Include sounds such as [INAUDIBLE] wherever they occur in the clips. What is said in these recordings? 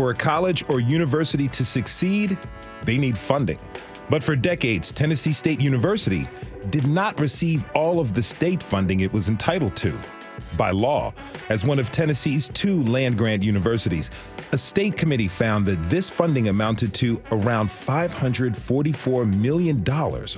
For a college or university to succeed, they need funding. But for decades, Tennessee State University did not receive all of the state funding it was entitled to. By law, as one of Tennessee's two land grant universities, a state committee found that this funding amounted to around $544 million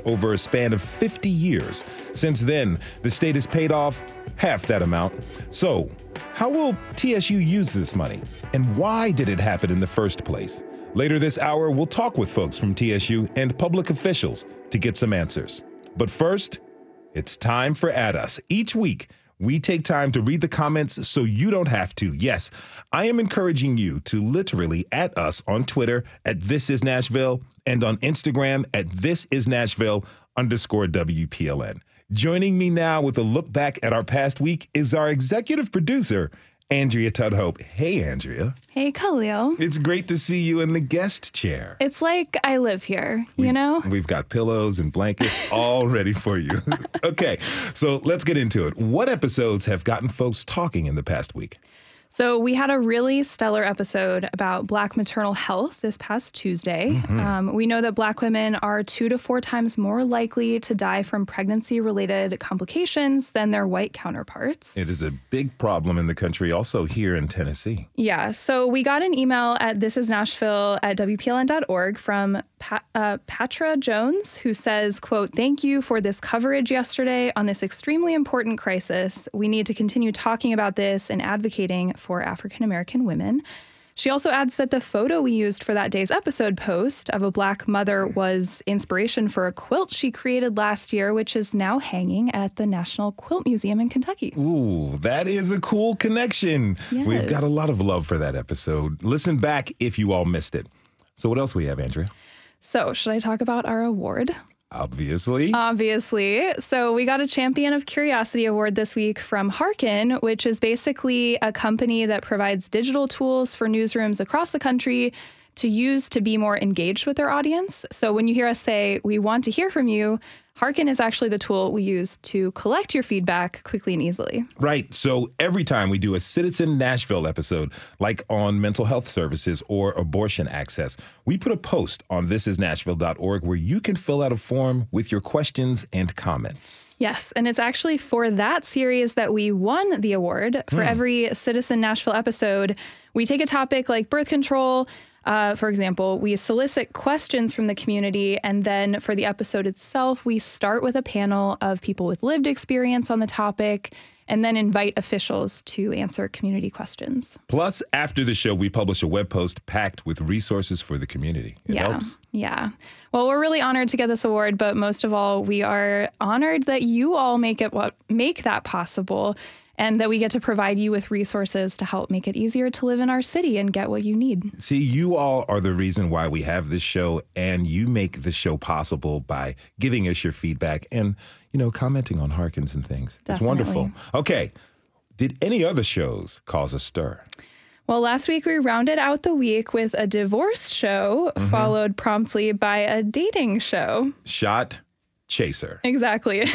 over a span of 50 years. Since then, the state has paid off half that amount. So, how will TSU use this money? And why did it happen in the first place? Later this hour, we'll talk with folks from TSU and public officials to get some answers. But first, it's time for At Us. Each week, we take time to read the comments so you don't have to. Yes, I am encouraging you to literally at us on Twitter at This Is Nashville and on Instagram at This Is Nashville underscore WPLN. Joining me now with a look back at our past week is our executive producer, Andrea Tudhope. Hey, Andrea. Hey, Khalil. It's great to see you in the guest chair. It's like I live here, you we've, know? We've got pillows and blankets all ready for you. [LAUGHS] okay, so let's get into it. What episodes have gotten folks talking in the past week? So, we had a really stellar episode about Black maternal health this past Tuesday. Mm-hmm. Um, we know that Black women are two to four times more likely to die from pregnancy related complications than their white counterparts. It is a big problem in the country, also here in Tennessee. Yeah. So, we got an email at thisisnashville at WPLN.org from pa- uh, Patra Jones, who says, quote, Thank you for this coverage yesterday on this extremely important crisis. We need to continue talking about this and advocating for African American women. She also adds that the photo we used for that day's episode post of a black mother was inspiration for a quilt she created last year, which is now hanging at the National Quilt Museum in Kentucky. Ooh, that is a cool connection. Yes. We've got a lot of love for that episode. Listen back if you all missed it. So, what else we have, Andrea? So, should I talk about our award? Obviously. Obviously. So we got a Champion of Curiosity award this week from Hearken, which is basically a company that provides digital tools for newsrooms across the country to use to be more engaged with their audience. So when you hear us say, we want to hear from you, Hearken is actually the tool we use to collect your feedback quickly and easily. Right. So every time we do a Citizen Nashville episode, like on mental health services or abortion access, we put a post on thisisnashville.org where you can fill out a form with your questions and comments. Yes. And it's actually for that series that we won the award. For mm. every Citizen Nashville episode, we take a topic like birth control uh, for example, we solicit questions from the community, and then for the episode itself, we start with a panel of people with lived experience on the topic and then invite officials to answer community questions. Plus, after the show, we publish a web post packed with resources for the community. It yeah. helps. Yeah. Well, we're really honored to get this award, but most of all, we are honored that you all make it what make that possible and that we get to provide you with resources to help make it easier to live in our city and get what you need. See, you all are the reason why we have this show, and you make the show possible by giving us your feedback and, you know, commenting on Hearkens and things. Definitely. It's wonderful. Okay. Did any other shows cause a stir? Well, last week we rounded out the week with a divorce show, mm-hmm. followed promptly by a dating show. Shot chaser. Exactly. [LAUGHS]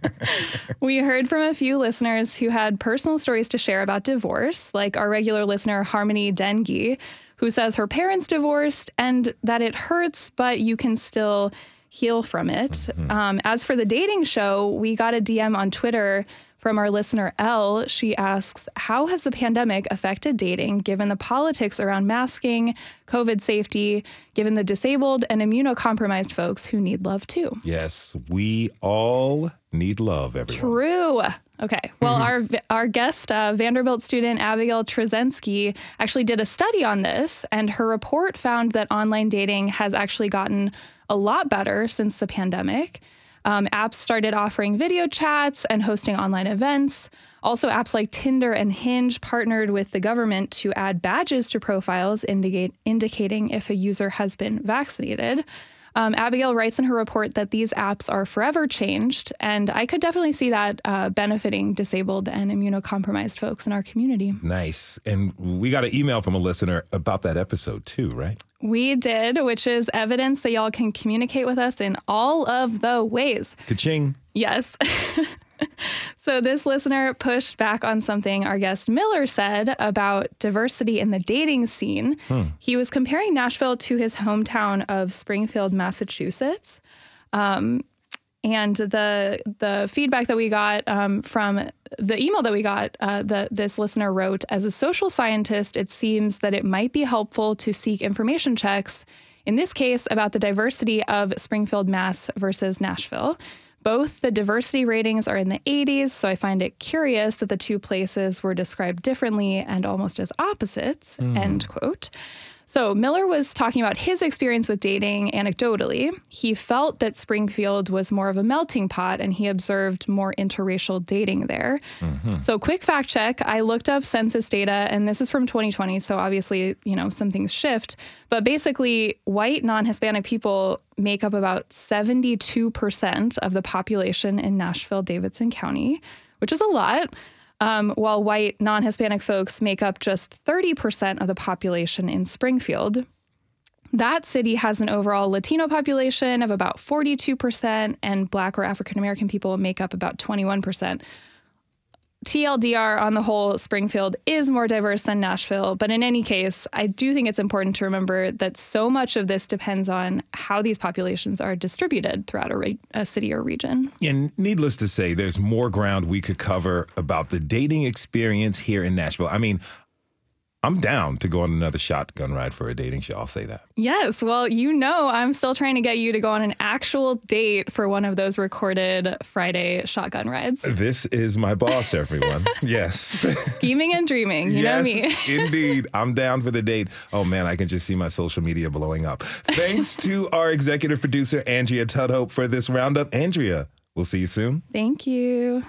[LAUGHS] we heard from a few listeners who had personal stories to share about divorce, like our regular listener, Harmony Dengi, who says her parents divorced and that it hurts, but you can still heal from it. Mm-hmm. Um, as for the dating show, we got a DM on Twitter from our listener L, she asks, How has the pandemic affected dating given the politics around masking, COVID safety, given the disabled and immunocompromised folks who need love too? Yes, we all need love, everyone. True. Okay. Well, mm-hmm. our our guest, uh, Vanderbilt student Abigail Trzensky, actually did a study on this, and her report found that online dating has actually gotten a lot better since the pandemic. Um, apps started offering video chats and hosting online events. Also, apps like Tinder and Hinge partnered with the government to add badges to profiles indicating if a user has been vaccinated. Um, Abigail writes in her report that these apps are forever changed, and I could definitely see that uh, benefiting disabled and immunocompromised folks in our community. Nice. And we got an email from a listener about that episode too, right? We did, which is evidence that y'all can communicate with us in all of the ways. Ka-ching. Yes. [LAUGHS] [LAUGHS] so, this listener pushed back on something our guest Miller said about diversity in the dating scene. Hmm. He was comparing Nashville to his hometown of Springfield, Massachusetts. Um, and the the feedback that we got um, from the email that we got, uh, the, this listener wrote, as a social scientist, it seems that it might be helpful to seek information checks. In this case, about the diversity of Springfield, Mass. versus Nashville. Both the diversity ratings are in the 80s, so I find it curious that the two places were described differently and almost as opposites. Mm. End quote. So, Miller was talking about his experience with dating anecdotally. He felt that Springfield was more of a melting pot and he observed more interracial dating there. Mm-hmm. So, quick fact check I looked up census data, and this is from 2020. So, obviously, you know, some things shift. But basically, white non Hispanic people make up about 72% of the population in Nashville, Davidson County, which is a lot um, while white non Hispanic folks make up just 30% of the population in Springfield. That city has an overall Latino population of about 42%, and Black or African American people make up about 21%. TLDR on the whole, Springfield is more diverse than Nashville. But in any case, I do think it's important to remember that so much of this depends on how these populations are distributed throughout a, re- a city or region. And needless to say, there's more ground we could cover about the dating experience here in Nashville. I mean, I'm down to go on another shotgun ride for a dating show. I'll say that. Yes. Well, you know, I'm still trying to get you to go on an actual date for one of those recorded Friday shotgun rides. This is my boss, everyone. [LAUGHS] yes. Scheming and dreaming. You yes, know me. [LAUGHS] indeed. I'm down for the date. Oh, man, I can just see my social media blowing up. Thanks to [LAUGHS] our executive producer, Andrea Tudhope, for this roundup. Andrea, we'll see you soon. Thank you.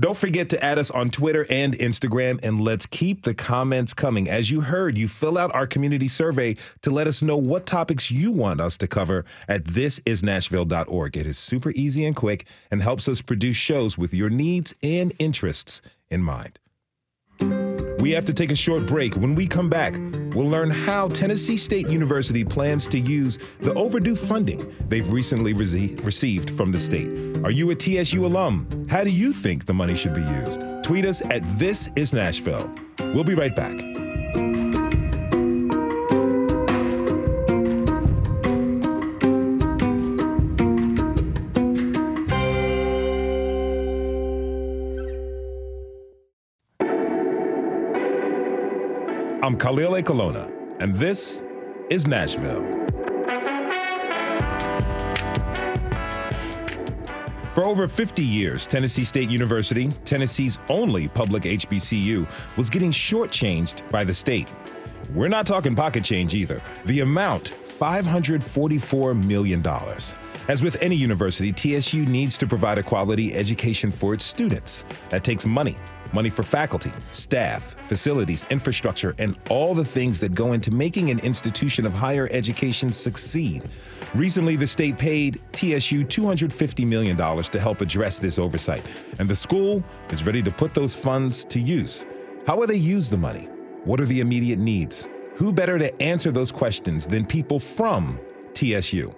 Don't forget to add us on Twitter and Instagram, and let's keep the comments coming. As you heard, you fill out our community survey to let us know what topics you want us to cover at thisisnashville.org. It is super easy and quick and helps us produce shows with your needs and interests in mind. We have to take a short break. When we come back, we'll learn how Tennessee State University plans to use the overdue funding they've recently re- received from the state. Are you a TSU alum? How do you think the money should be used? Tweet us at This Is Nashville. We'll be right back. Khalil Ekulona, and this is Nashville. For over 50 years, Tennessee State University, Tennessee's only public HBCU, was getting shortchanged by the state. We're not talking pocket change either. The amount, $544 million. As with any university, TSU needs to provide a quality education for its students. That takes money money for faculty, staff, facilities, infrastructure, and all the things that go into making an institution of higher education succeed. Recently, the state paid TSU $250 million to help address this oversight, and the school is ready to put those funds to use. How will they use the money? What are the immediate needs? Who better to answer those questions than people from TSU?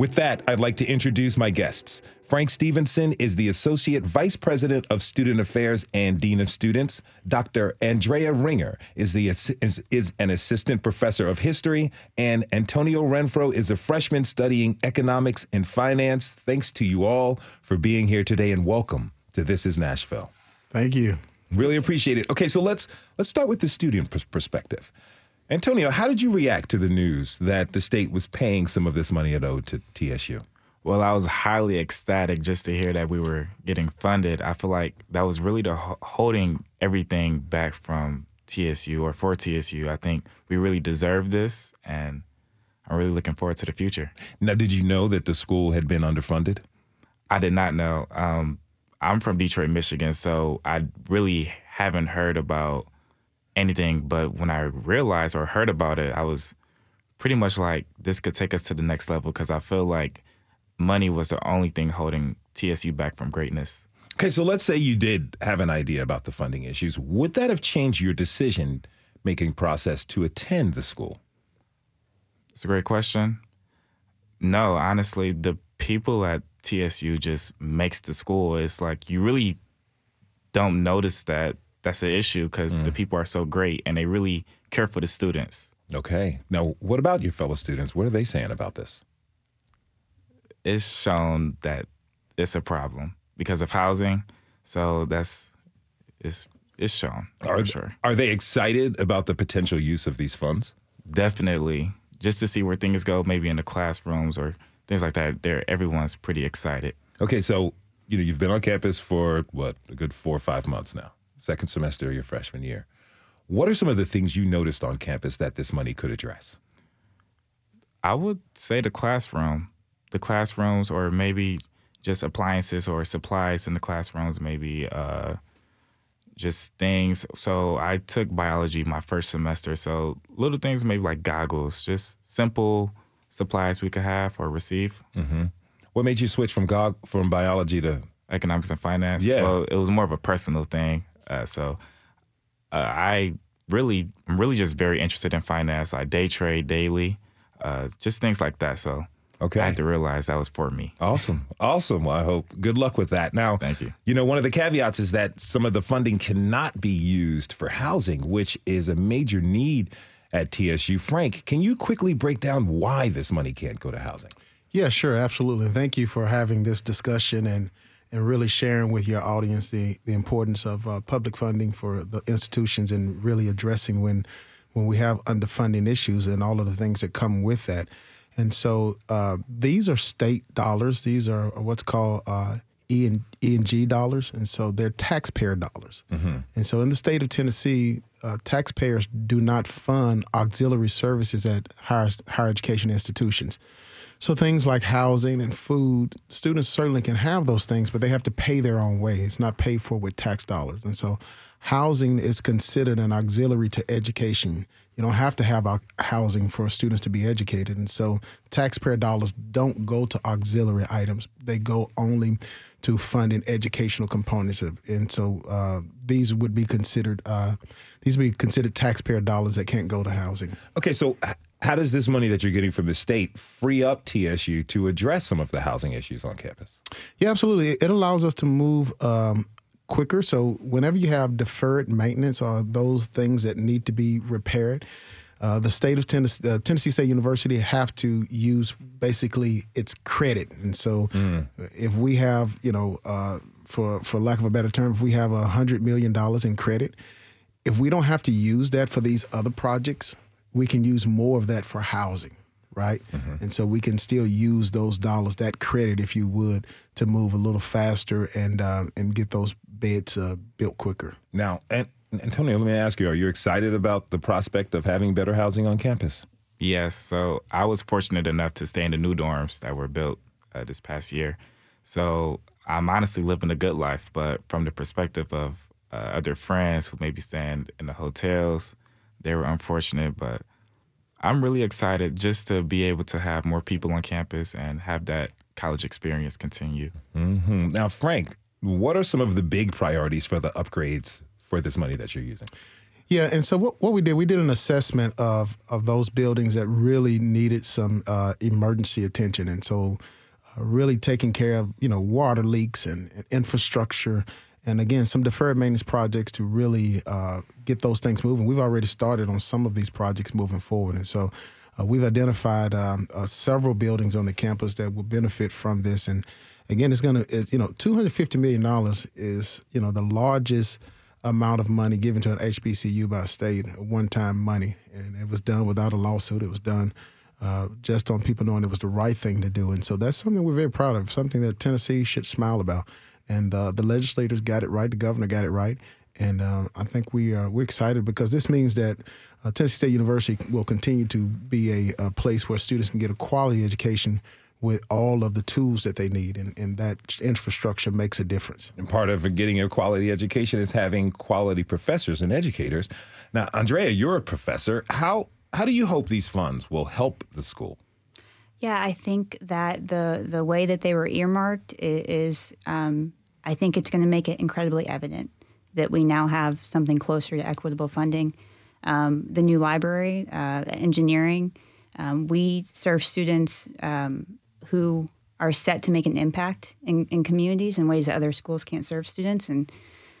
With that, I'd like to introduce my guests. Frank Stevenson is the Associate Vice President of Student Affairs and Dean of Students. Dr. Andrea Ringer is, the, is, is an Assistant Professor of History. And Antonio Renfroe is a freshman studying economics and finance. Thanks to you all for being here today and welcome to This is Nashville. Thank you. Really appreciate it. Okay, so let's let's start with the student perspective. Antonio, how did you react to the news that the state was paying some of this money it owed to TSU? Well, I was highly ecstatic just to hear that we were getting funded. I feel like that was really the holding everything back from TSU or for TSU. I think we really deserve this, and I'm really looking forward to the future. Now, did you know that the school had been underfunded? I did not know. Um, I'm from Detroit, Michigan, so I really haven't heard about anything. But when I realized or heard about it, I was pretty much like, this could take us to the next level because I feel like money was the only thing holding TSU back from greatness. Okay, so let's say you did have an idea about the funding issues. Would that have changed your decision making process to attend the school? It's a great question. No, honestly, the people at TSU just makes the school. It's like you really don't notice that that's an issue because the mm. people are so great and they really care for the students. Okay. Now, what about your fellow students? What are they saying about this? It's shown that it's a problem because of housing. So that's it's it's shown Are, sure. are they excited about the potential use of these funds? Definitely, just to see where things go, maybe in the classrooms or things like that. There, everyone's pretty excited. Okay, so you know you've been on campus for what a good four or five months now, second semester of your freshman year. What are some of the things you noticed on campus that this money could address? I would say the classroom, the classrooms, or maybe just appliances or supplies in the classrooms, maybe uh, just things. So I took biology my first semester. So little things, maybe like goggles, just simple supplies we could have or receive. What made you switch from gog from biology to? Economics and finance. Yeah. Well, it was more of a personal thing. Uh, so uh, I really, I'm really just very interested in finance. I day trade daily, uh, just things like that. So Okay. I had to realize that was for me. Awesome. Awesome. Well, I hope good luck with that. Now, Thank you. You know, one of the caveats is that some of the funding cannot be used for housing, which is a major need at TSU. Frank, can you quickly break down why this money can't go to housing? Yeah, sure, absolutely. And thank you for having this discussion and and really sharing with your audience the the importance of uh, public funding for the institutions and really addressing when when we have underfunding issues and all of the things that come with that. And so uh, these are state dollars. These are what's called uh, E and G dollars, and so they're taxpayer dollars. And so in the state of Tennessee, uh, taxpayers do not fund auxiliary services at higher higher education institutions. So things like housing and food, students certainly can have those things, but they have to pay their own way. It's not paid for with tax dollars. And so housing is considered an auxiliary to education. You don't have to have housing for students to be educated. And so taxpayer dollars don't go to auxiliary items. They go only to funding educational components of and so uh, these would be considered uh, these would be considered taxpayer dollars that can't go to housing. Okay, so how does this money that you're getting from the state free up TSU to address some of the housing issues on campus? Yeah, absolutely. It allows us to move um, quicker. So whenever you have deferred maintenance or those things that need to be repaired, uh, the state of Tennessee, uh, Tennessee State University have to use basically its credit. And so if we have, you know, uh, for for lack of a better term, if we have a hundred million dollars in credit, if we don't have to use that for these other projects, we can use more of that for housing, right? And so we can still use those dollars, that credit, if you would, to move a little faster and uh, and get those beds uh, built quicker. Now, and Antonio, let me ask you: Are you excited about the prospect of having better housing on campus? Yes. So I was fortunate enough to stay in the new dorms that were built uh, this past year. So I'm honestly living a good life, but from the perspective of uh, other friends who maybe staying in the hotels, they were unfortunate. But I'm really excited just to be able to have more people on campus and have that college experience continue. hmm Now, Frank, what are some of the big priorities for the upgrades for this money that you're using? Yeah, and so what, what we did, we did an assessment of of those buildings that really needed some uh, emergency attention, and so uh, really taking care of you know water leaks and, and infrastructure, and again some deferred maintenance projects to really uh, get those things moving. We've already started on some of these projects moving forward, and so uh, we've identified um, uh, several buildings on the campus that will benefit from this. And again, it's going to you know two hundred fifty million dollars is you know the largest amount of money given to an HBCU by a state, one-time money, and it was done without a lawsuit. It was done uh, just on people knowing it was the right thing to do, and so that's something we're very proud of. Something that Tennessee should smile about, and uh, the legislators got it right. The governor got it right, and uh, I think we are we're excited because this means that. Uh, Tennessee State University will continue to be a, a place where students can get a quality education with all of the tools that they need, and, and that infrastructure makes a difference. And part of getting a quality education is having quality professors and educators. Now, Andrea, you're a professor. How how do you hope these funds will help the school? Yeah, I think that the the way that they were earmarked is, um, I think it's going to make it incredibly evident that we now have something closer to equitable funding. Um, the new library, uh, engineering, um, we serve students um, who are set to make an impact in, in, communities in ways that other schools can't serve students. And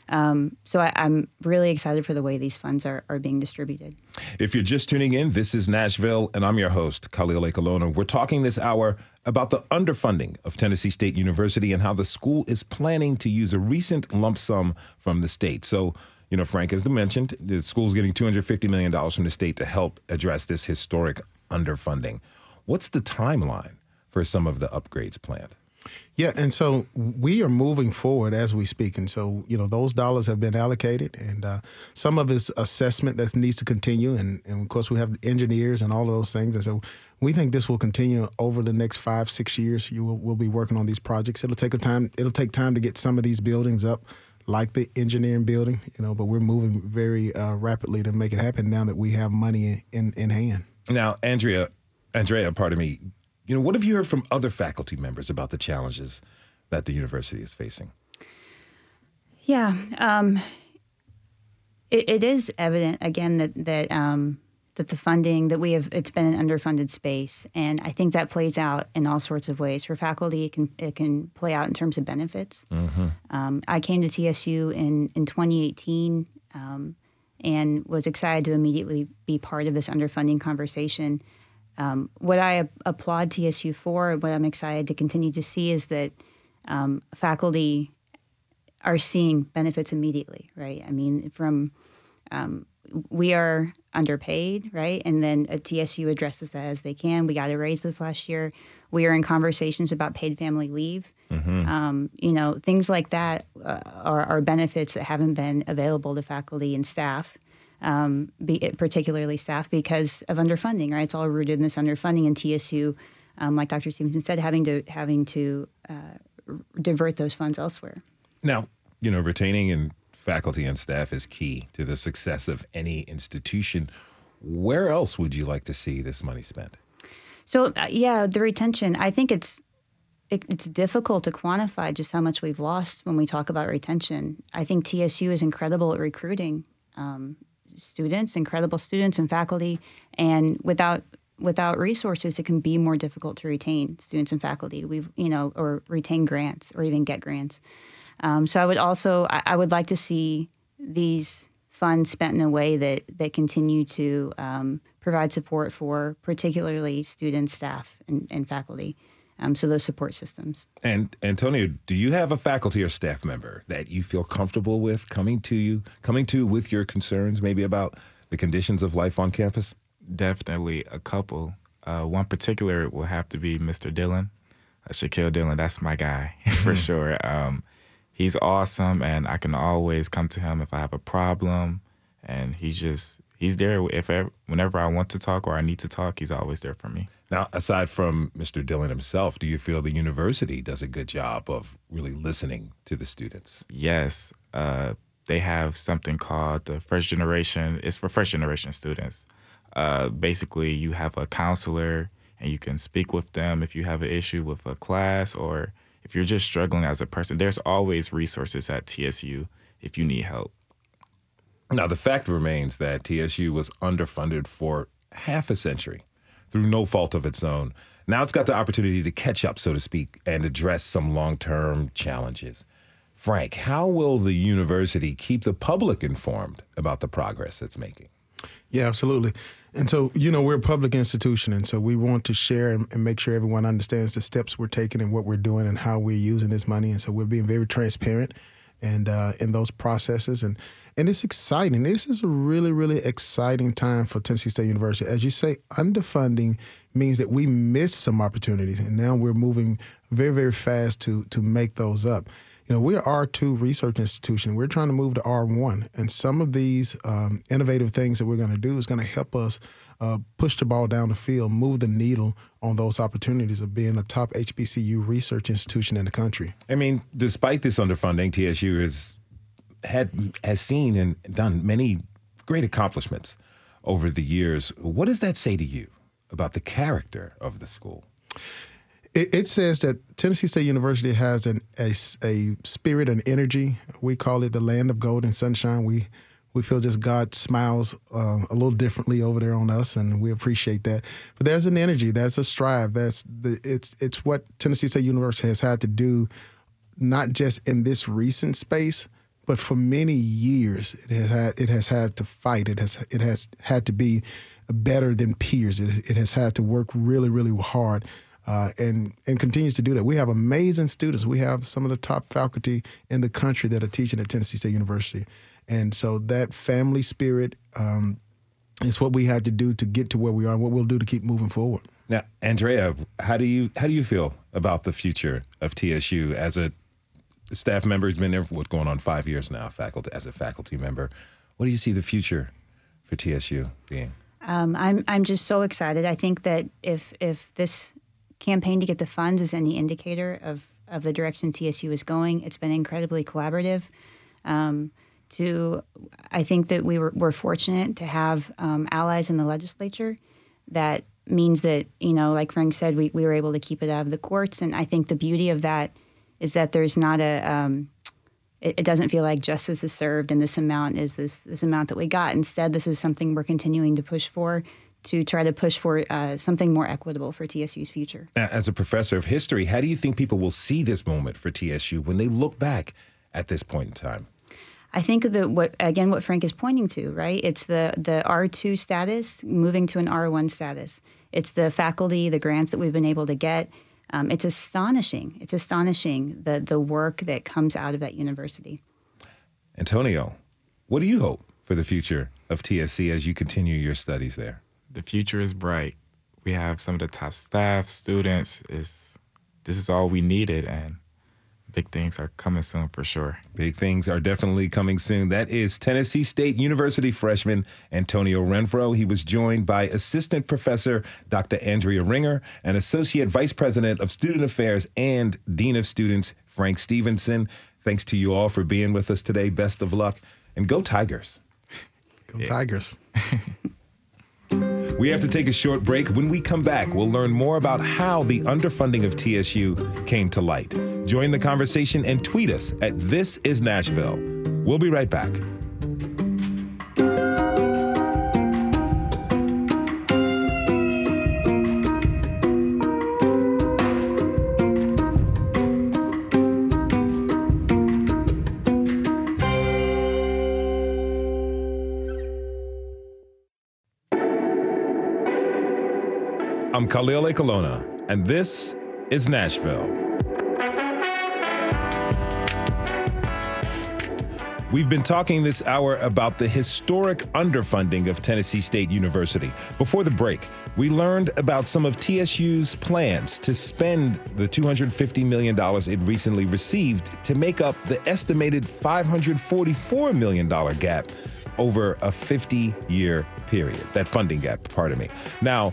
um, so I, am really excited for the way these funds are, are being distributed. If you're just tuning in, this is Nashville, and I'm your host, Khalil Ekulona. We're talking this hour about the underfunding of Tennessee State University and how the school is planning to use a recent lump sum from the state. So, you know, Frank, as mentioned, the school's getting $250 million from the state to help address this historic underfunding. What's the timeline for some of the upgrades planned? Yeah, and so we are moving forward as we speak, and so you know those dollars have been allocated, and uh, some of it's assessment that needs to continue, and, and of course we have engineers and all of those things, and so we think this will continue over the next five six years. You will we'll be working on these projects. It'll take a time. It'll take time to get some of these buildings up, like the engineering building, you know, but we're moving very uh, rapidly to make it happen now that we have money in, in, in hand. Now, Andrea, Andrea, pardon me you know, what have you heard from other faculty members about the challenges that the university is facing? Yeah, um, it, it is evident again that that um, that the funding that we have it's been an underfunded space, and I think that plays out in all sorts of ways. For faculty, it can it can play out in terms of benefits. Mm-hmm. Um, I came to TSU in in 2018 um, and was excited to immediately be part of this underfunding conversation. Um, what I applaud TSU for, and what I'm excited to continue to see, is that um, faculty are seeing benefits immediately, right? I mean, from um, we are underpaid, right? And then a TSU addresses that as they can. We got a raise this last year. We are in conversations about paid family leave. Mm-hmm. Um, you know, things like that uh, are, are, benefits that haven't been available to faculty and staff um, be, particularly staff, because of underfunding. Right, it's all rooted in this underfunding, and TSU, um, like Dr. Stevenson said, having to having to uh, divert those funds elsewhere. Now, you know, retaining and faculty and staff is key to the success of any institution. Where else would you like to see this money spent? So, uh, yeah, the retention. I think it's it, it's difficult to quantify just how much we've lost when we talk about retention. I think TSU is incredible at recruiting. Um, students, incredible students and faculty, and without without resources, it can be more difficult to retain students and faculty. We've you know or retain grants or even get grants. Um, so I would also I, I, would like to see these funds spent in a way that that continue to um, provide support for particularly students, staff, and, and faculty. Um, so those support systems. And Antonio, do you have a faculty or staff member that you feel comfortable with coming to you, coming to with your concerns, maybe about the conditions of life on campus? Definitely a couple. Uh, one particular will have to be Mr. Dillon, uh, Shaquille Dillon. That's my guy [LAUGHS] for mm-hmm. sure. Um, he's awesome, and I can always come to him if I have a problem. And he's just he's there if ever, whenever I want to talk or I need to talk. He's always there for me. Now, aside from Mr. Dillon himself, do you feel the university does a good job of really listening to the students? Yes, uh, they have something called the first generation. It's for first generation students. Uh, basically, you have a counselor and you can speak with them if you have an issue with a class or if you're just struggling as a person. There's always resources at TSU if you need help. Now, the fact remains that TSU was underfunded for half a century through no fault of its own. Now it's got the opportunity to catch up, so to speak, and address some long term challenges. Frank, how will the university keep the public informed about the progress it's making? Yeah, absolutely. And so, you know, we're a public institution, and so we want to share and, and, make sure everyone understands the steps we're taking and what we're doing and how we're using this money. And so we're being very transparent and uh, in those processes. And and it's exciting. This is a really, really exciting time for Tennessee State University. As you say, underfunding means that we missed some opportunities, and now we're moving very, very fast to to make those up. you know, we're R2 research institution. We're trying to move to R1. And some of these um, innovative things that we're going to do is going to help us uh, push the ball down the field, move the needle on those opportunities of being a top HBCU research institution in the country. I mean, despite this underfunding, TSU has had has seen and done many great accomplishments over the years. What does that say to you about the character of the school? It, it says that Tennessee State University has an, a, a spirit and energy. We call it the land of gold and sunshine. We we feel just God smiles uh, a little differently over there on us, and we appreciate that. But there's an energy, there's a strive. That's the it's it's what Tennessee State University has had to do, not just in this recent space, but for many years it has had it has had to fight. It has it has had to be better than peers. It, it has had to work really really hard. Uh, and and continues to do that. We have amazing students. We have some of the top faculty in the country that are teaching at Tennessee State University. And so that family spirit um, is what we had to do to get to where we are and what we'll do to keep moving forward. Now, Andrea, how do you how do you feel about the future of TSU as a staff member who's been there for what going on five years now, faculty as a faculty member? What do you see the future for TSU being? Um, I'm I'm just so excited. I think that if if this campaign to get the funds is any indicator of of the direction TSU is going, it's been incredibly collaborative. Um, to I think that we were, were fortunate to have um, allies in the legislature. That means that you know, like Frank said, we, we were able to keep it out of the courts, and I think the beauty of that is that there's not a um, it, it, doesn't feel like justice is served and this amount is this this amount that we got. Instead, this is something we're continuing to push for to try to push for uh, something more equitable for TSU's future. As a professor of history, how do you think people will see this moment for TSU when they look back at this point in time? I think that what again what Frank is pointing to, right? It's the the R two status moving to an R one status. It's the faculty, the grants that we've been able to get. Um, it's astonishing. It's astonishing the the work that comes out of that university. Antonio, what do you hope for the future of TSC as you continue your studies there? The future is bright. We have some of the top staff, students. Is this is all we needed, and big things are coming soon for sure. Big things are definitely coming soon. That is Tennessee State University freshman Antonio Renfroe. He was joined by Assistant Professor Dr. Andrea Ringer and Associate Vice President of Student Affairs and Dean of Students Frank Stevenson. Thanks to you all for being with us today. Best of luck and go Tigers. Go yeah. Tigers. [LAUGHS] We have to take a short break. When we come back, we'll learn more about how the underfunding of TSU came to light. Join the conversation and tweet us at This Is Nashville. We'll be right back. I'm Khalil Ekulona, and this is Nashville. We've been talking this hour about the historic underfunding of Tennessee State University. Before the break, we learned about some of TSU's plans to spend the $250 million it recently received to make up the estimated $544 million gap over a 50 year period. That funding gap, pardon me. Now,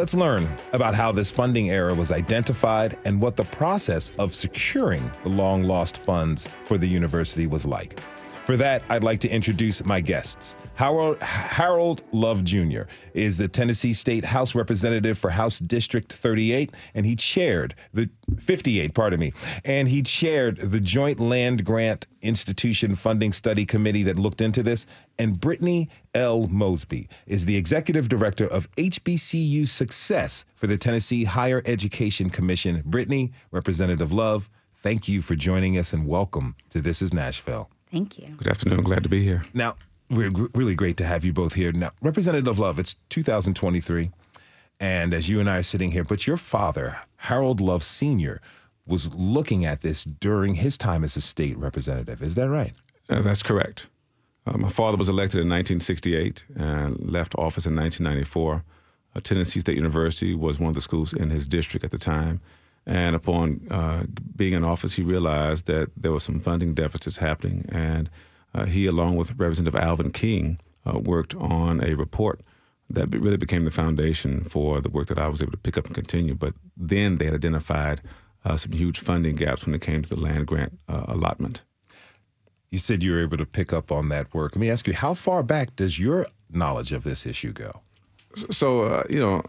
Let's learn about how this funding error was identified and what the process of securing the long lost funds for the university was like. For that, I'd like to introduce my guests. Harold, Harold Love Jr. is the Tennessee State House Representative for House District 38, and he chaired the 58, pardon me, and he chaired the Joint Land Grant Institution Funding Study Committee that looked into this. And Brittany L. Mosby is the Executive Director of HBCU Success for the Tennessee Higher Education Commission. Brittany, Representative Love, thank you for joining us and welcome to This is Nashville. Thank you. Good afternoon. Glad to be here. Now, we're g- really great to have you both here. Now, Representative Love, it's 2023, and as you and I are sitting here, but your father, Harold Love Sr., was looking at this during his time as a state representative. Is that right? Uh, that's correct. Uh, my father was elected in 1968 and left office in 1994. Uh, Tennessee State University was one of the schools in his district at the time. And upon uh, being in office, he realized that there were some funding deficits happening. And uh, he, along with Representative Alvin King, uh, worked on a report that really became the foundation for the work that I was able to pick up and continue. But then they had identified uh, some huge funding gaps when it came to the land grant uh, allotment. You said you were able to pick up on that work. Let me ask you, how far back does your knowledge of this issue go? So, uh, you know,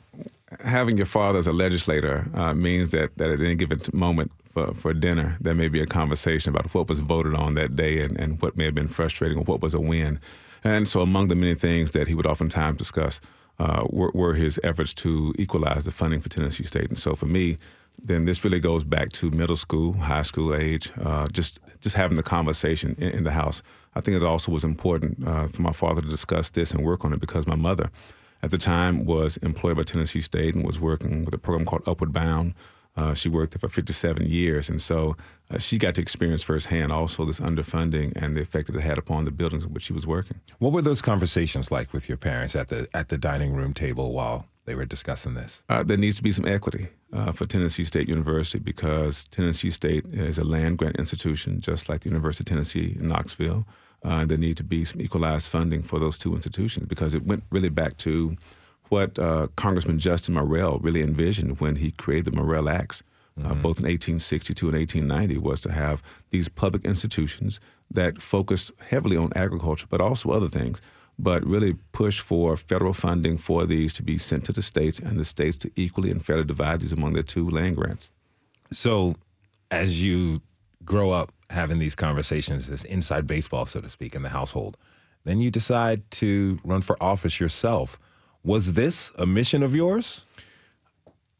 having your father as a legislator uh, means that, that at any given moment for, for dinner, there may be a conversation about what was voted on that day and, and what may have been frustrating or what was a win. And so, among the many things that he would oftentimes discuss uh, were, were, his efforts to equalize the funding for Tennessee State. And so, for me, then this really goes back to middle school, high school age, uh, just just having the conversation in, in, the house. I think it also was important uh, for my father to discuss this and work on it because my mother, at the time, was employed by Tennessee State and was working with a program called Upward Bound uh, she worked there for 57 years, and so uh, she got to experience firsthand also this underfunding and the effect that it had upon the buildings in which she was working. What were those conversations like with your parents at the at the dining room table while they were discussing this? Uh, there needs to be some equity uh, for Tennessee State University because Tennessee State is a land grant institution, just like the University of Tennessee in Knoxville. Uh, there need to be some equalized funding for those two institutions because it went really back to what uh, Congressman Justin Morrill really envisioned when he created the Morrill Acts, uh, mm-hmm. both in 1862 and 1890, was to have these public institutions that focused heavily on agriculture, but also other things, but really push for federal funding for these to be sent to the states and the states to equally and fairly divide these among their two land grants. So, as you grow up having these conversations, this inside baseball, so to speak, in the household, then you decide to run for office yourself. Was this a mission of yours?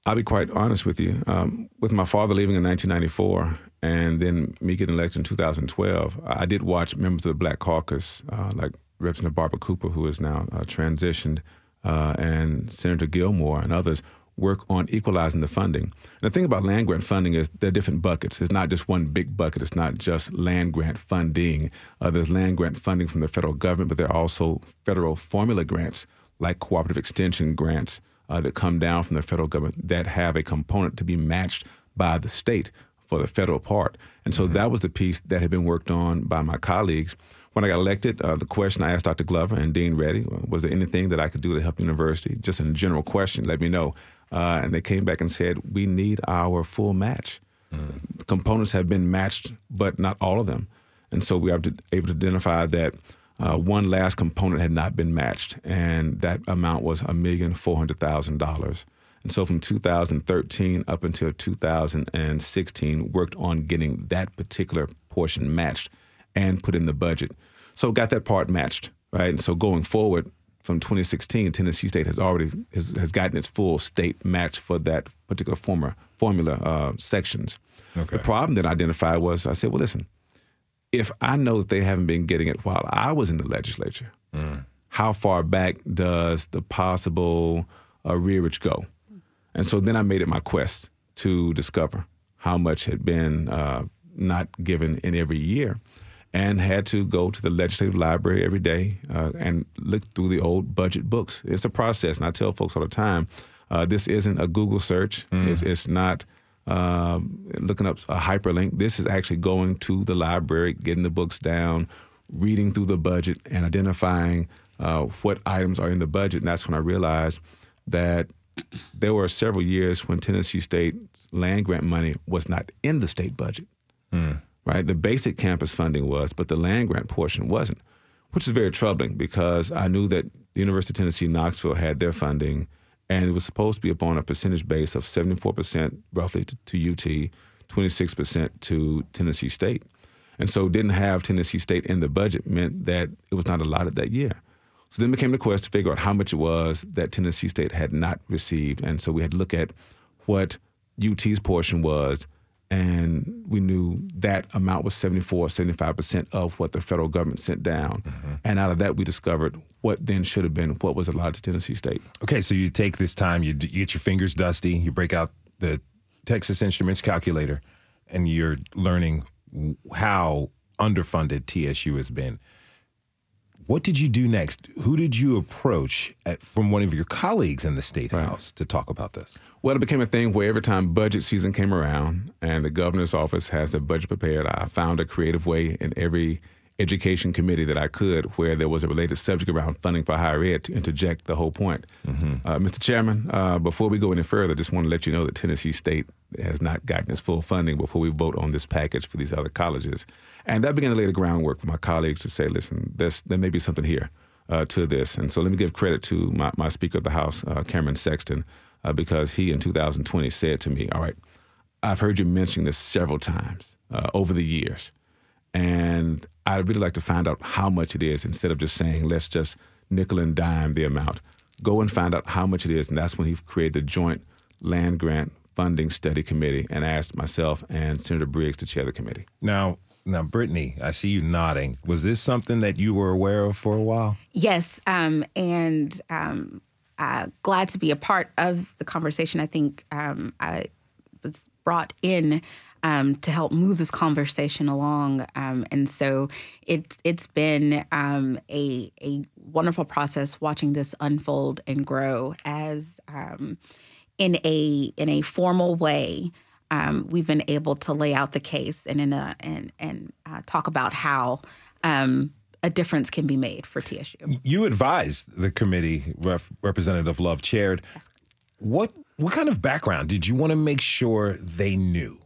I'll be quite honest with you. Um, with my father leaving in 1994 and then me getting elected in 2012, I did watch members of the Black Caucus, uh, like Representative Barbara Cooper, who is now uh, transitioned, uh, and Senator Gilmore and others work on equalizing the funding. And the thing about land grant funding is there are different buckets. It's not just one big bucket. It's not just land grant funding. Uh, there's land grant funding from the federal government, but there are also federal formula grants like cooperative extension grants uh, that come down from the federal government that have a component to be matched by the state for the federal part. And so mm-hmm. that was the piece that had been worked on by my colleagues. When I got elected, uh, the question I asked Dr. Glover and Dean Reddy uh, was there anything that I could do to help the university? Just a general question, let me know. Uh, and they came back and said, we need our full match. Mm. Components have been matched, but not all of them. And so we are able to identify that uh, one last component had not been matched, and that amount was a million four hundred thousand dollars. And so from 2013 up until 2016, worked on getting that particular portion matched and put in the budget. So got that part matched, right? And so going forward from 2016, Tennessee State has already has, has gotten its full state match for that particular former formula uh, sections. Okay. The problem that I identified was I said, well, listen, if I know that they haven't been getting it while I was in the legislature, mm. how far back does the possible uh, arrearage go? And so then I made it my quest to discover how much had been uh, not given in every year and had to go to the legislative library every day uh, and look through the old budget books. It's a process, and I tell folks all the time uh, this isn't a Google search, mm. it's, it's not um, looking up a hyperlink. This is actually going to the library, getting the books down, reading through the budget, and identifying uh, what items are in the budget. And that's when I realized that there were several years when Tennessee State's land grant money was not in the state budget. Mm. Right, the basic campus funding was, but the land grant portion wasn't, which is very troubling because I knew that the University of Tennessee Knoxville had their funding and it was supposed to be upon a percentage base of 74% roughly to, to UT, 26% to Tennessee State. And so didn't have Tennessee State in the budget meant that it was not allotted that year. So then became the quest to figure out how much it was that Tennessee State had not received. And so we had to look at what UT's portion was and we knew that amount was 74 75% of what the federal government sent down. Mm-hmm. and out of that we discovered what then should have been what was allotted to tennessee state. Okay so you take this time you, you get your fingers dusty you break out the texas instruments calculator and you're learning how underfunded tsu has been What did you do next? Who did you approach at, from one of your colleagues in the state Right. house to talk about this? Well, it became a thing where every time budget season came around and the governor's office has their budget prepared, I found a creative way in every education committee that I could where there was a related subject around funding for higher ed to interject the whole point. Uh, Mr. Chairman, uh, before we go any further, I just want to let you know that Tennessee State has not gotten its full funding before we vote on this package for these other colleges. And that began to lay the groundwork for my colleagues to say, listen, there's, there may be something here uh, to this. And so let me give credit to my, my Speaker of the House, uh, Cameron Sexton, uh, because he in 2020 said to me, All right, I've heard you mention this several times uh, over the years. And I'd really like to find out how much it is instead of just saying, let's just nickel and dime the amount. Go and find out how much it is. And that's when he created the Joint Land Grant Funding Study Committee and asked myself and Senator Briggs to chair the committee. Now, now, Brittany, I see you nodding. Was this something that you were aware of for a while? Yes, um, and um, uh, glad to be a part of the conversation. I think um, I was brought in um, to help move this conversation along, um, and so it's it's been um, a a wonderful process watching this unfold and grow as um, in a in a formal way. Um, we've been able to lay out the case and in a and and uh, talk about how um, a difference can be made for TSU. You advised the committee, Rep- Representative Love chaired. What what kind of background did you want to make sure they knew?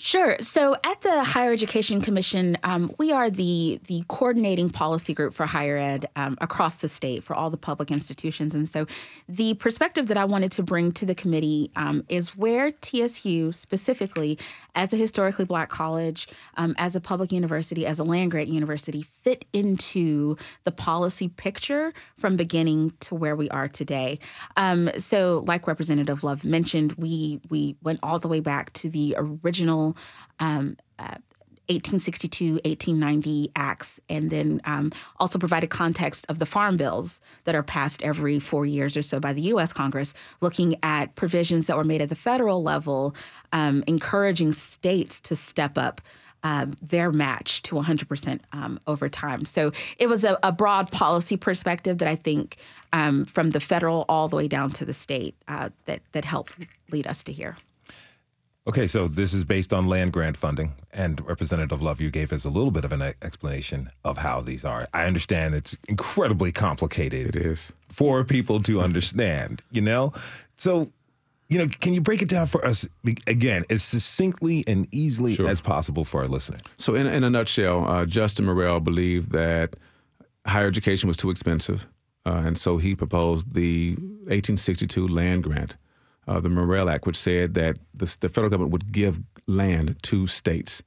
Sure. So at the Higher Education Commission, um, we are the the coordinating policy group for higher ed um, across the state for all the public institutions. And so, the perspective that I wanted to bring to the committee um, is where TSU specifically, as a historically black college, um, as a public university, as a land grant university, fit into the policy picture from beginning to where we are today. Um, so, like Representative Love mentioned, we we went all the way back to the original. Um, uh, 1862, 1890 acts, and then um, also provided context of the farm bills that are passed every four years or so by the U.S. Congress, looking at provisions that were made at the federal level, um, encouraging states to step up. Um, their match to 100% um, over time. So it was a, a, broad policy perspective that I think, um, from the federal all the way down to the state, uh, that that helped lead us to here. Okay, so this is based on land grant funding, and Representative Love, you gave us a little bit of an explanation of how these are. I understand it's incredibly complicated. It is. for people to understand. You know, so you know, can you break it down for us again as succinctly and easily Sure. as possible for our listeners? So, in, in a nutshell, uh, Justin Morrill believed that higher education was too expensive, uh, and so he proposed the 1862 land grant, uh, the Morrill Act, which said that the, the federal government would give land to states,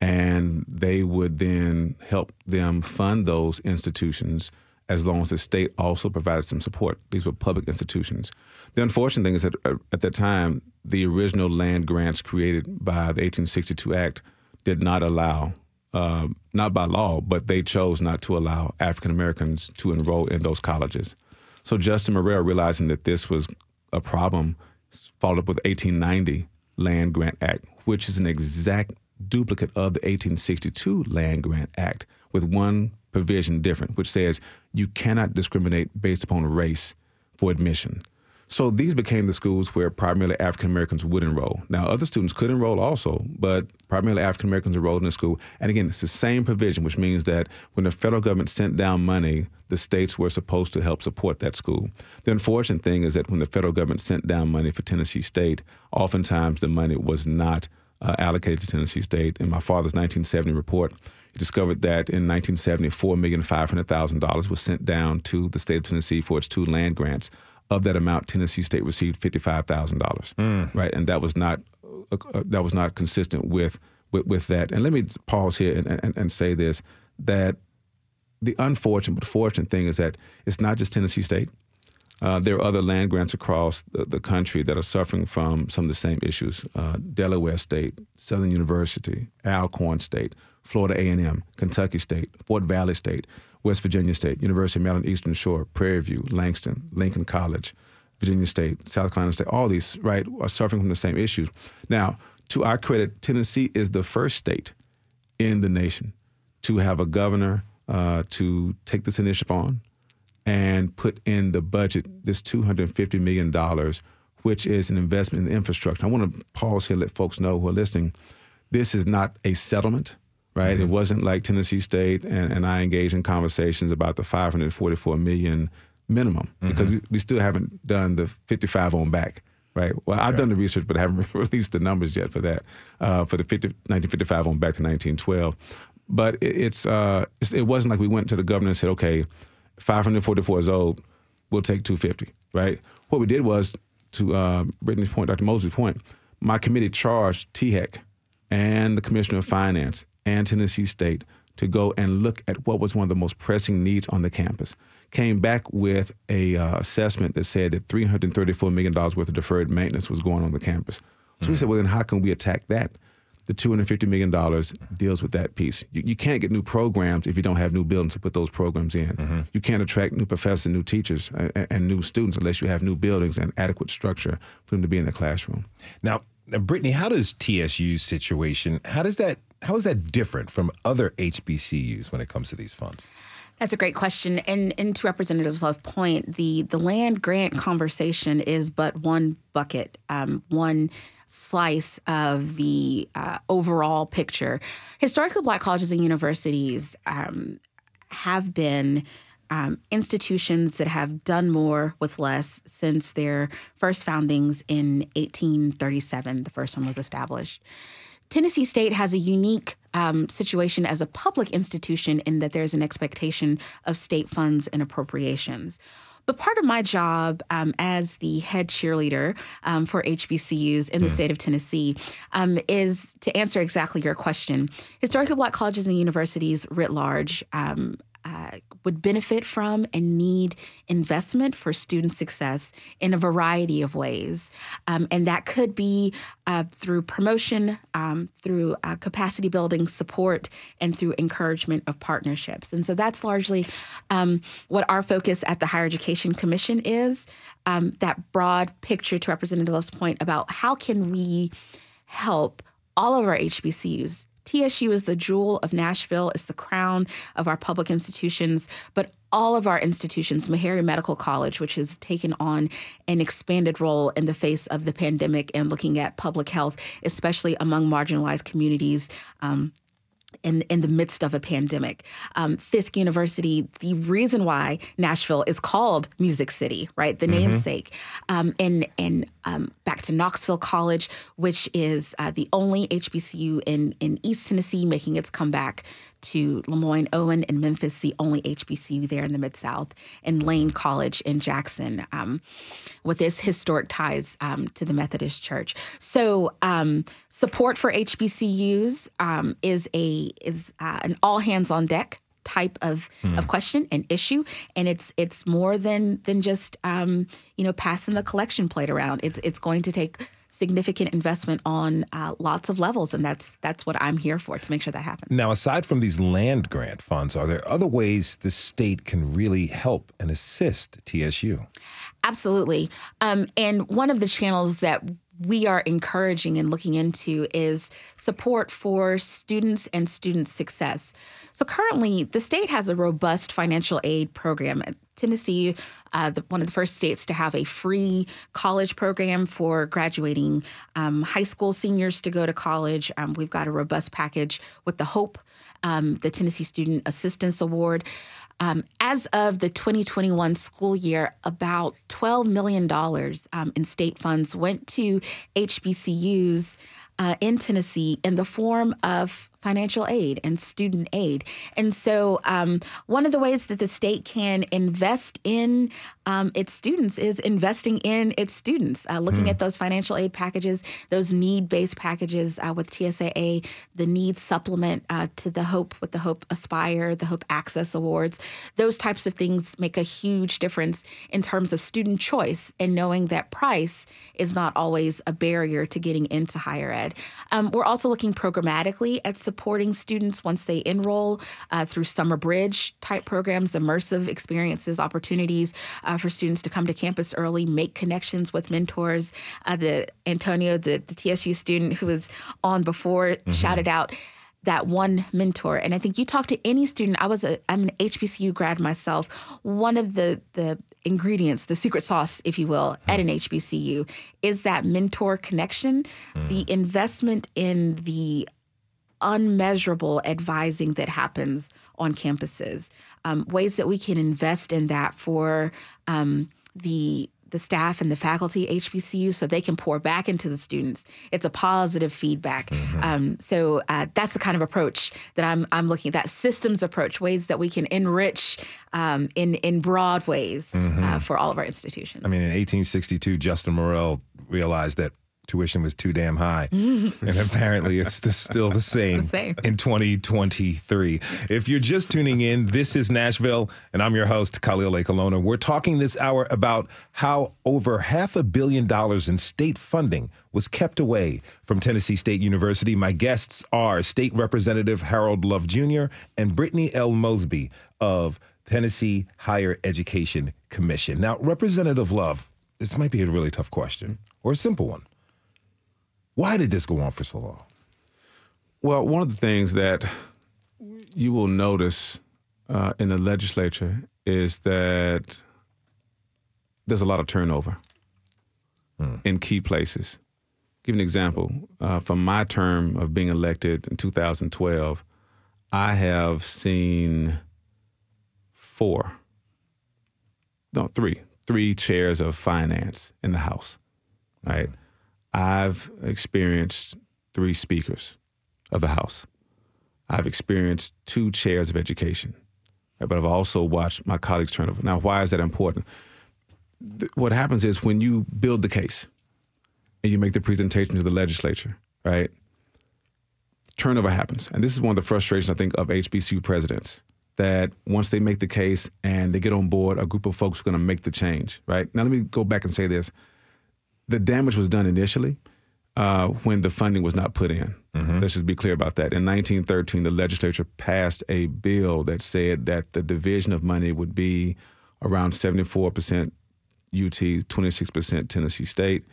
and they would then help them fund those institutions as long as the state also provided some support. These were public institutions. The unfortunate thing is that uh, at that time, the original land grants created by the 1862 Act did not allow, uh, not by law, but they chose not to allow African Americans to enroll in those colleges. So Justin Morrill, realizing that this was a problem, followed up with 1890 Land Grant Act, which is an exact duplicate of the 1862 Land Grant Act with one provision different, which says you cannot discriminate based upon race for admission. So these became the schools where primarily African Americans would enroll. Now, other students could enroll also, but primarily African Americans enrolled in the school. And again, it's the same provision, which means that when the federal government sent down money, the states were supposed to help support that school. The unfortunate thing is that when the federal government sent down money for Tennessee State, oftentimes the money was not uh, allocated to Tennessee State. In my father's 1970 report, he discovered that in 1970, $4,500,000 was sent down to the state of Tennessee for its two land grants. Of that amount, Tennessee State received fifty-five thousand dollars, right, and that was not uh, uh, that was not consistent with, with with that. And let me pause here and, and, and say this: that the unfortunate but fortunate thing is that it's not just Tennessee State. Uh, there are other land grants across the, the country that are suffering from some of the same issues. Uh, Delaware State, Southern University, Alcorn State, Florida A&M, Kentucky State, Fort Valley State, West Virginia State, University of Maryland Eastern Shore, Prairie View, Langston, Lincoln College, Virginia State, South Carolina State, all these, right, are suffering from the same issues. Now, to our credit, Tennessee is the first state in the nation to have a governor uh, to take this initiative on and put in the budget this $250 million, which is an investment in infrastructure. I want to pause here and let folks know who are listening. This is not a settlement, right? Mm-hmm. It wasn't like Tennessee State and, and I engaged in conversations about the 544 million minimum mm-hmm. because we, we still haven't done the 55 on back right? Well, I've done the research, but I haven't [LAUGHS] released the numbers yet for that, uh, for the 50, 1955 on back to 1912. But it, it's, uh, it's, it wasn't like we went to the governor and said, okay, 544 is old, we'll take 250, right? What we did was, to uh, Brittany's point, Dr. Mosby's point, my committee charged THEC and the Commissioner of Finance and Tennessee State to go and look at what was one of the most pressing needs on the campus came back with a uh, assessment that said that $334 million worth of deferred maintenance was going on the campus. So mm-hmm. we said, well, then how can we attack that? The $250 million deals with that piece. You, you, can't get new programs if you don't have new buildings to put those programs in. Mm-hmm. You can't attract new professors, new teachers, and, and, new students unless you have new buildings and adequate structure for them to be in the classroom. Now, Brittany, how does TSU's situation, how does that, how is that different from other HBCUs when it comes to these funds? That's a great question. And, and to Representative Love's point, the, the land grant conversation is but one bucket, um, one slice of the uh, overall picture. Historically black colleges and universities um, have been um, institutions that have done more with less since their first foundings in 1837. The first one was established. Tennessee State has a unique um, situation as a public institution in that there's an expectation of state funds and appropriations. But part of my job um, as the head cheerleader um, for HBCUs in the hmm. state of Tennessee um, is to answer exactly your question. Historically Black colleges and universities writ large um, uh, would benefit from and need investment for student success in a variety of ways. Um, and that could be uh, through promotion, um, through uh, capacity building support, and through encouragement of partnerships. And so that's largely um, what our focus at the Higher Education Commission is um, that broad picture to Representative Love's point about how can we help all of our HBCUs TSU is the jewel of Nashville, it's the crown of our public institutions, but all of our institutions, Meharry Medical College, which has taken on an expanded role in the face of the pandemic and looking at public health, especially among marginalized communities. Um, in, in the midst of a pandemic. Um, Fisk University, the reason why Nashville is called Music City, right? The mm-hmm. namesake. Um, and and um, back to Knoxville College, which is uh, the only HBCU in, in East Tennessee making its comeback to Lemoyne, Owen, and Memphis, the only HBCU there in the Mid South, and Lane College in Jackson, um, with its historic ties um, to the Methodist Church. So, um, support for HBCUs um, is a is uh, an all hands on deck type of, mm. of question and issue and it's it's more than than just um, you know passing the collection plate around it's it's going to take significant investment on uh, lots of levels, and that's that's what I'm here for to make sure that happens. Now, aside from these land grant funds, are there other ways the state can really help and assist TSU? Absolutely, um, and one of the channels that we are encouraging and looking into is support for students and student success. So currently, the state has a robust financial aid program. Tennessee, uh, the, one of the first states to have a free college program for graduating um, high school seniors to go to college. Um, we've got a robust package with the HOPE, um, the Tennessee Student Assistance Award. Um, as of the 2021 school year, about $12 million um, in state funds went to HBCUs uh, in Tennessee in the form of financial aid and student aid. And so, um, one of the ways that the state can invest in um, its students is investing in its students, uh, looking mm. at those financial aid packages, those need based packages uh, with TSAA, the need supplement uh, to the Hope with the Hope Aspire, the Hope Access Awards. Those types of things make a huge difference in terms of student choice and knowing that price is not always a barrier to getting into higher ed. Um, we're also looking programmatically at supporting students once they enroll uh, through summer bridge type programs, immersive experiences, opportunities uh, for students to come to campus early, make connections with mentors. Uh, the Antonio, the, the TSU student who was on before, mm-hmm. shouted out that one mentor. And I think you talk to any student. I was a I'm an HBCU grad myself. One of the the ingredients, the secret sauce, if you will, at an HBCU is that mentor connection, mm. the investment in the unmeasurable advising that happens on campuses, um, ways that we can invest in that for um, the the staff and the faculty HBCU so they can pour back into the students. It's a positive feedback. Mm-hmm. Um, so uh, that's the kind of approach that I'm I'm looking at. That systems approach, ways that we can enrich um, in in broad ways mm-hmm. uh, for all of our institutions. I mean, in 1862, Justin Morrill realized that tuition was too damn high. Mm-hmm. and apparently it's the, still the same, the [LAUGHS] same, in 2023. If you're just tuning in, this is Nashville, and I'm your host, Khalil Ekulona. We're talking this hour about how over half a billion dollars in state funding was kept away from Tennessee State University. My guests are State Representative Harold Love Jr. and Brittany L. Mosby of Tennessee Higher Education Commission. Now, Representative Love, this might be a really tough question or a simple one. Why did this go on for so long? Well, one of the things that you will notice uh, in the legislature is that there's a lot of turnover hmm. in key places. Give an example. Uh, from my term of being elected in 2012, I have seen four, no, three, three chairs of finance in the House, right? Hmm. I've experienced three speakers of the House. I've experienced two chairs of education, but I've also watched my colleagues turn over. Now, why is that important? What happens is when you build the case and you make the presentation to the legislature, right? Turnover happens. And this is one of the frustrations, I think, of HBCU presidents that once they make the case and they get on board, a group of folks are going to make the change, right? Now, let me go back and say this the damage was done initially uh, when the funding was not put in. Mm-hmm. Let's just be clear about that. In 1913, the legislature passed a bill that said that the division of money would be around 74% UT, 26% Tennessee State,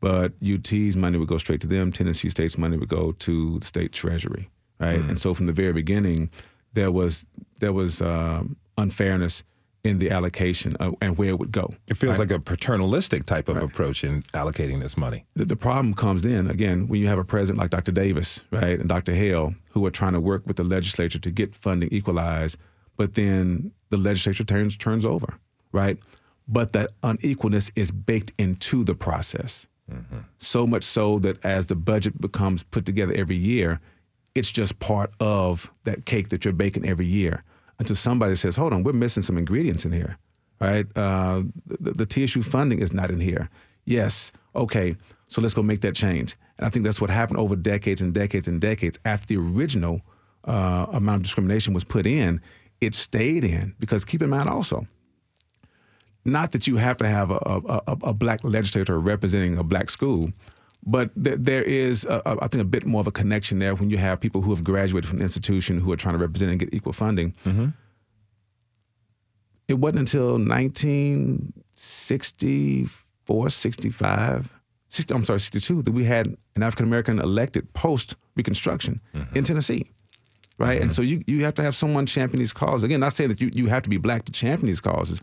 but UT's money would go straight to them. Tennessee State's money would go to the state treasury, right? Mm. And so from the very beginning, there was there was um, unfairness in the allocation of, and where it would go. It feels right? like a paternalistic type of right. approach in allocating this money. The, the, problem comes in, again, when you have a president like Dr. Davis, right, and Dr. Hale, who are trying to work with the legislature to get funding equalized, but then the legislature turns turns over, right? But that unequalness is baked into the process. Mm-hmm. So much so that as the budget becomes put together every year, it's just part of that cake that you're baking every year until somebody says, hold on, we're missing some ingredients in here, right? Uh, the, the TSU funding is not in here. Yes, okay, so let's go make that change. And I think that's what happened over decades and decades and decades. After the original uh, amount of discrimination was put in, it stayed in because keep in mind also, not that you have to have a, a, a black legislator representing a black school, but th- there is, a, a, I think, a bit more of a connection there when you have people who have graduated from the institution who are trying to represent and get equal funding. Mm-hmm. It wasn't until 1964, 65, 60, I'm sorry, 62, that we had an African American elected post Reconstruction mm-hmm. in Tennessee. Right. Mm-hmm. And so you, you have to have someone champion these causes. Again, not saying that you, you have to be black to champion these causes,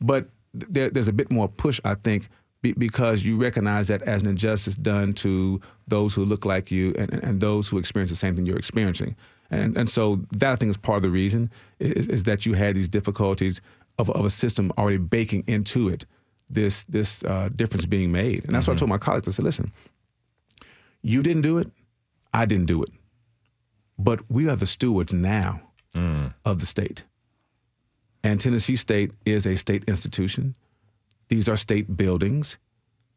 but there, there's a bit more push, I think, be, because you recognize that as an injustice done to those who look like you and, and those who experience the same thing you're experiencing. And, and so that I think is part of the reason is, is that you had these difficulties of, of a system already baking into it this this uh, difference being made. And that's mm-hmm. what I told my colleagues. I said, listen, you didn't do it, I didn't do it, but we are the stewards now mm. of the state. And Tennessee State is a state institution. These are state buildings.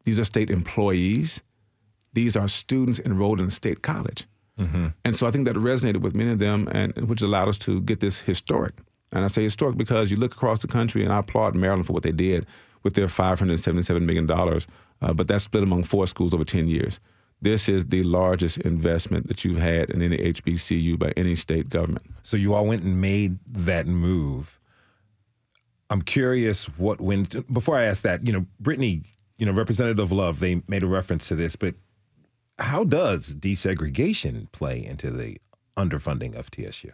These are state employees. These are students enrolled in a state college. Mm-hmm. And so I think that resonated with many of them, and which allowed us to get this historic. And I say historic because you look across the country, and I applaud Maryland for what they did with their $577 million, uh, but that's split among four schools over 10 years. This is the largest investment that you've had in any HBCU by any state government. So you all went and made that move I'm curious what when before I ask that, you know, Brittany, you know, Representative Love, they made a reference to this, but how does desegregation play into the underfunding of TSU?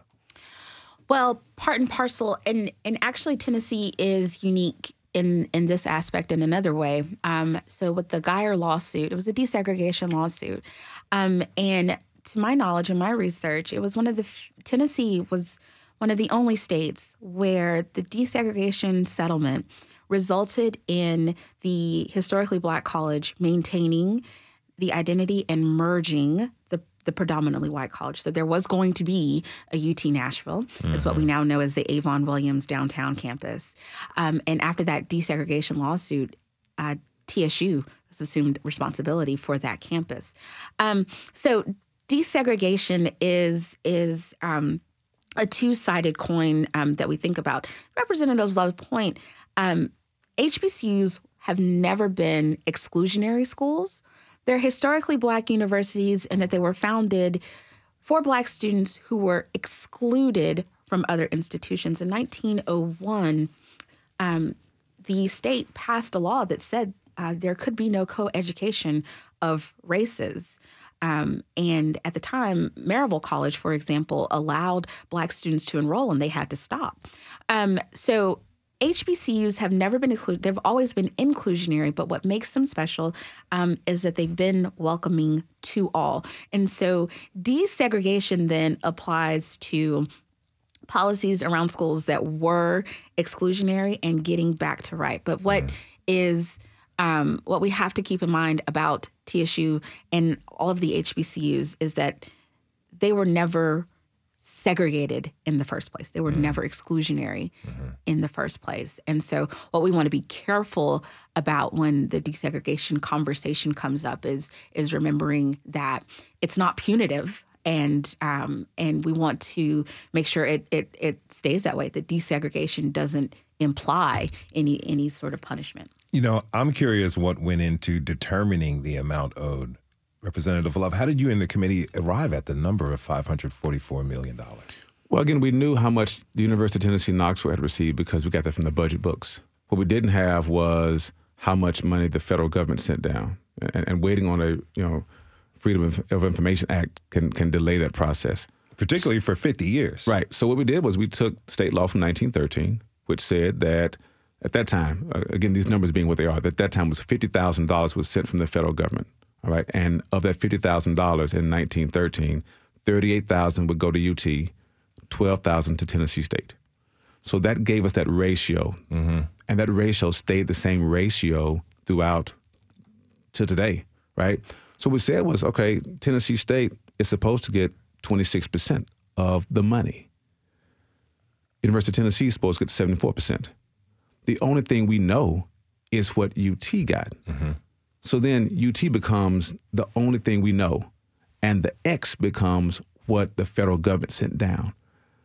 Well, part and parcel, and and actually Tennessee is unique in in this aspect in another way. Um, so with the Geier lawsuit, it was a desegregation lawsuit, um, and to my knowledge and my research, it was one of the Tennessee was one of the only states where the desegregation settlement resulted in the historically black college maintaining the identity and merging the the predominantly white college. So there was going to be a UT Nashville. Mm-hmm. That's what we mm-hmm. now know as the Avon Williams downtown campus. Um, and after that desegregation lawsuit, uh, TSU assumed responsibility for that campus. Um, so desegregation is is um, a two sided coin um, that we think about. Representative Love's point. Um, HBCUs have never been exclusionary schools. They're historically black universities and that they were founded for black students who were excluded from other institutions. In 1901, um, the state passed a law that said uh, there could be no co-education of races. Um, and at the time, Maryville College, for example, allowed Black students to enroll and they had to stop. Um, so HBCUs have never been included. They've always been inclusionary, but what makes them special um, is that they've been welcoming to all. And so desegregation then applies to policies around schools that were exclusionary and getting back to right. But what mm. is um, what we have to keep in mind about TSU and all of the HBCUs is that they were never segregated in the first place. They were mm-hmm. never exclusionary mm-hmm. in the first place. And so, what we want to be careful about when the desegregation conversation comes up is is remembering that it's not punitive. And um, and we want to make sure it, it it stays that way. That desegregation doesn't imply any any sort of punishment. You know, I'm curious what went into determining the amount owed Representative Love, how did you and the committee arrive at the number of $544 million? Well, again, we knew how much the University of Tennessee Knoxville had received because we got that from the budget books. What we didn't have was how much money the federal government sent down, and, and waiting on a you know Freedom of Information Act can can delay that process, particularly for 50 years. Right. So what we did was we took state law from 1913, which said that at that time, uh, again, these numbers being what they are, at that time was $50,000 was sent from the federal government all right. And of that $50,000 in 1913, 38,000 would go to UT, 12,000 to Tennessee State. So that gave us that ratio. Mm-hmm. And that ratio stayed the same ratio throughout to today, right? So what we said was, okay, Tennessee State is supposed to get 26% of the money. University of Tennessee is supposed to get 74%. The only thing we know is what UT got. Mm-hmm. So then UT becomes the only thing we know, and the X becomes what the federal government sent down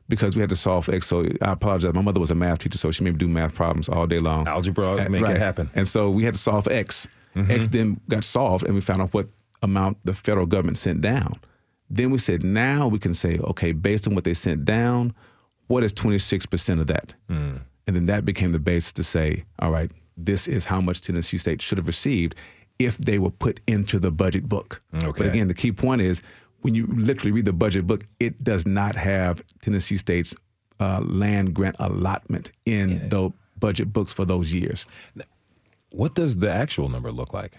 because we had to solve X. So I apologize. My mother was a math teacher, so she made me do math problems all day long. Algebra, make right. it happen. And so we had to solve X. Mm-hmm. X then got solved, and we found out what amount the federal government sent down. Then we said, now we can say, okay, based on what they sent down, what is 26% of that? Mm. And then that became the basis to say, all right, this is how much Tennessee State should have received if they were put into the budget book. Okay. But again, the key point is when you literally read the budget book, it does not have Tennessee State's uh, land grant allotment in yeah. the budget books for those years. What does the actual number look like?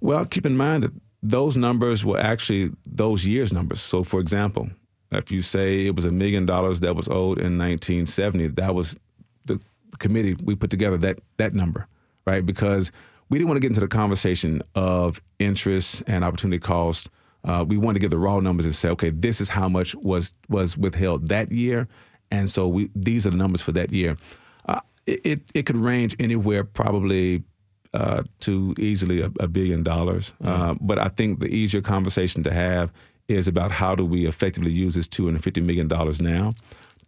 Well, keep in mind that those numbers were actually those years' numbers. So, for example, if you say it was a million dollars that was owed in 1970, that was committee we put together that that number, right? Because we didn't want to get into the conversation of interest and opportunity cost. Uh, we wanted to give the raw numbers and say, okay, this is how much was was withheld that year, and so we these are the numbers for that year. Uh, it, it could range anywhere probably uh, to easily a, a billion dollars, uh, mm-hmm. but I think the easier conversation to have is about how do we effectively use this two hundred fifty million dollars now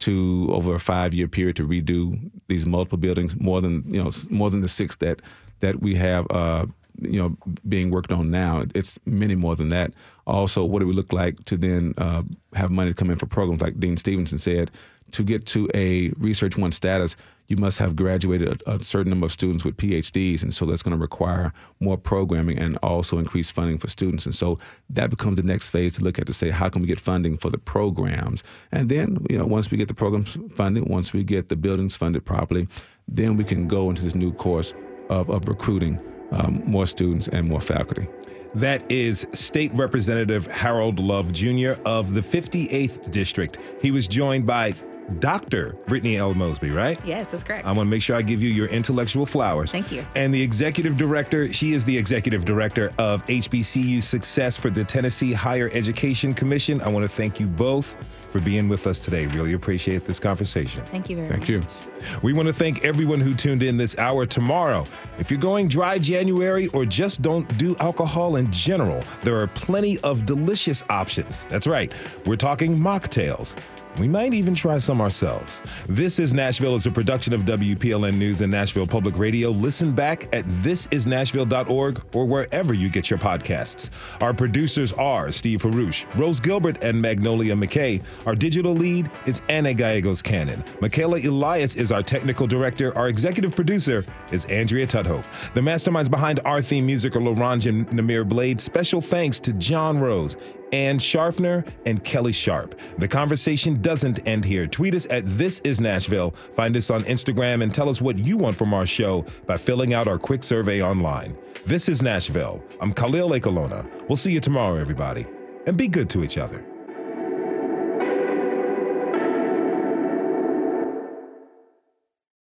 to over a five year period to redo these multiple buildings more than you know more than the six that that we have uh, you know being worked on now. It's many more than that. Also, what do we look like to then uh, have money to come in for programs like Dean Stevenson said? To get to a Research One status, you must have graduated a, a, certain number of students with PhDs, and so that's going to require more programming and also increased funding for students. And so that becomes the next phase to look at to say how can we get funding for the programs, and then you know once we get the programs funded, once we get the buildings funded properly, then we can go into this new course of, of recruiting um, more students and more faculty. That is State Representative Harold Love Jr. of the 58th District. He was joined by Dr. Brittany L. Mosby, right? Yes, that's correct. I want to make sure I give you your intellectual flowers. Thank you. And the executive director, she is the executive director of HBCU Success for the Tennessee Higher Education Commission. I want to thank you both for being with us today. Really appreciate this conversation. Thank you very thank much. Thank you. We want to thank everyone who tuned in this hour tomorrow. If you're going dry January or just don't do alcohol in general, there are plenty of delicious options. That's right. We're talking mocktails. We might even try some ourselves. This is Nashville is a production of WPLN News and Nashville Public Radio. Listen back at thisisnashville.org or wherever you get your podcasts. Our producers are Steve Haruch, Rose Gilbert, and Magnolia McKay. Our digital lead is Anna Gallegos Cannon. Michaela Elias is our technical director. Our executive producer is Andrea Tudhope. The masterminds behind our theme music are Laurent and Namir Blade. Special thanks to John Rose Ann Sharfner, and Kelly Sharp. The conversation doesn't end here. Tweet us at This Is Nashville. Find us on Instagram and tell us what you want from our show by filling out our quick survey online. This is Nashville. I'm Khalil Ekulona. We'll see you tomorrow, everybody. And be good to each other.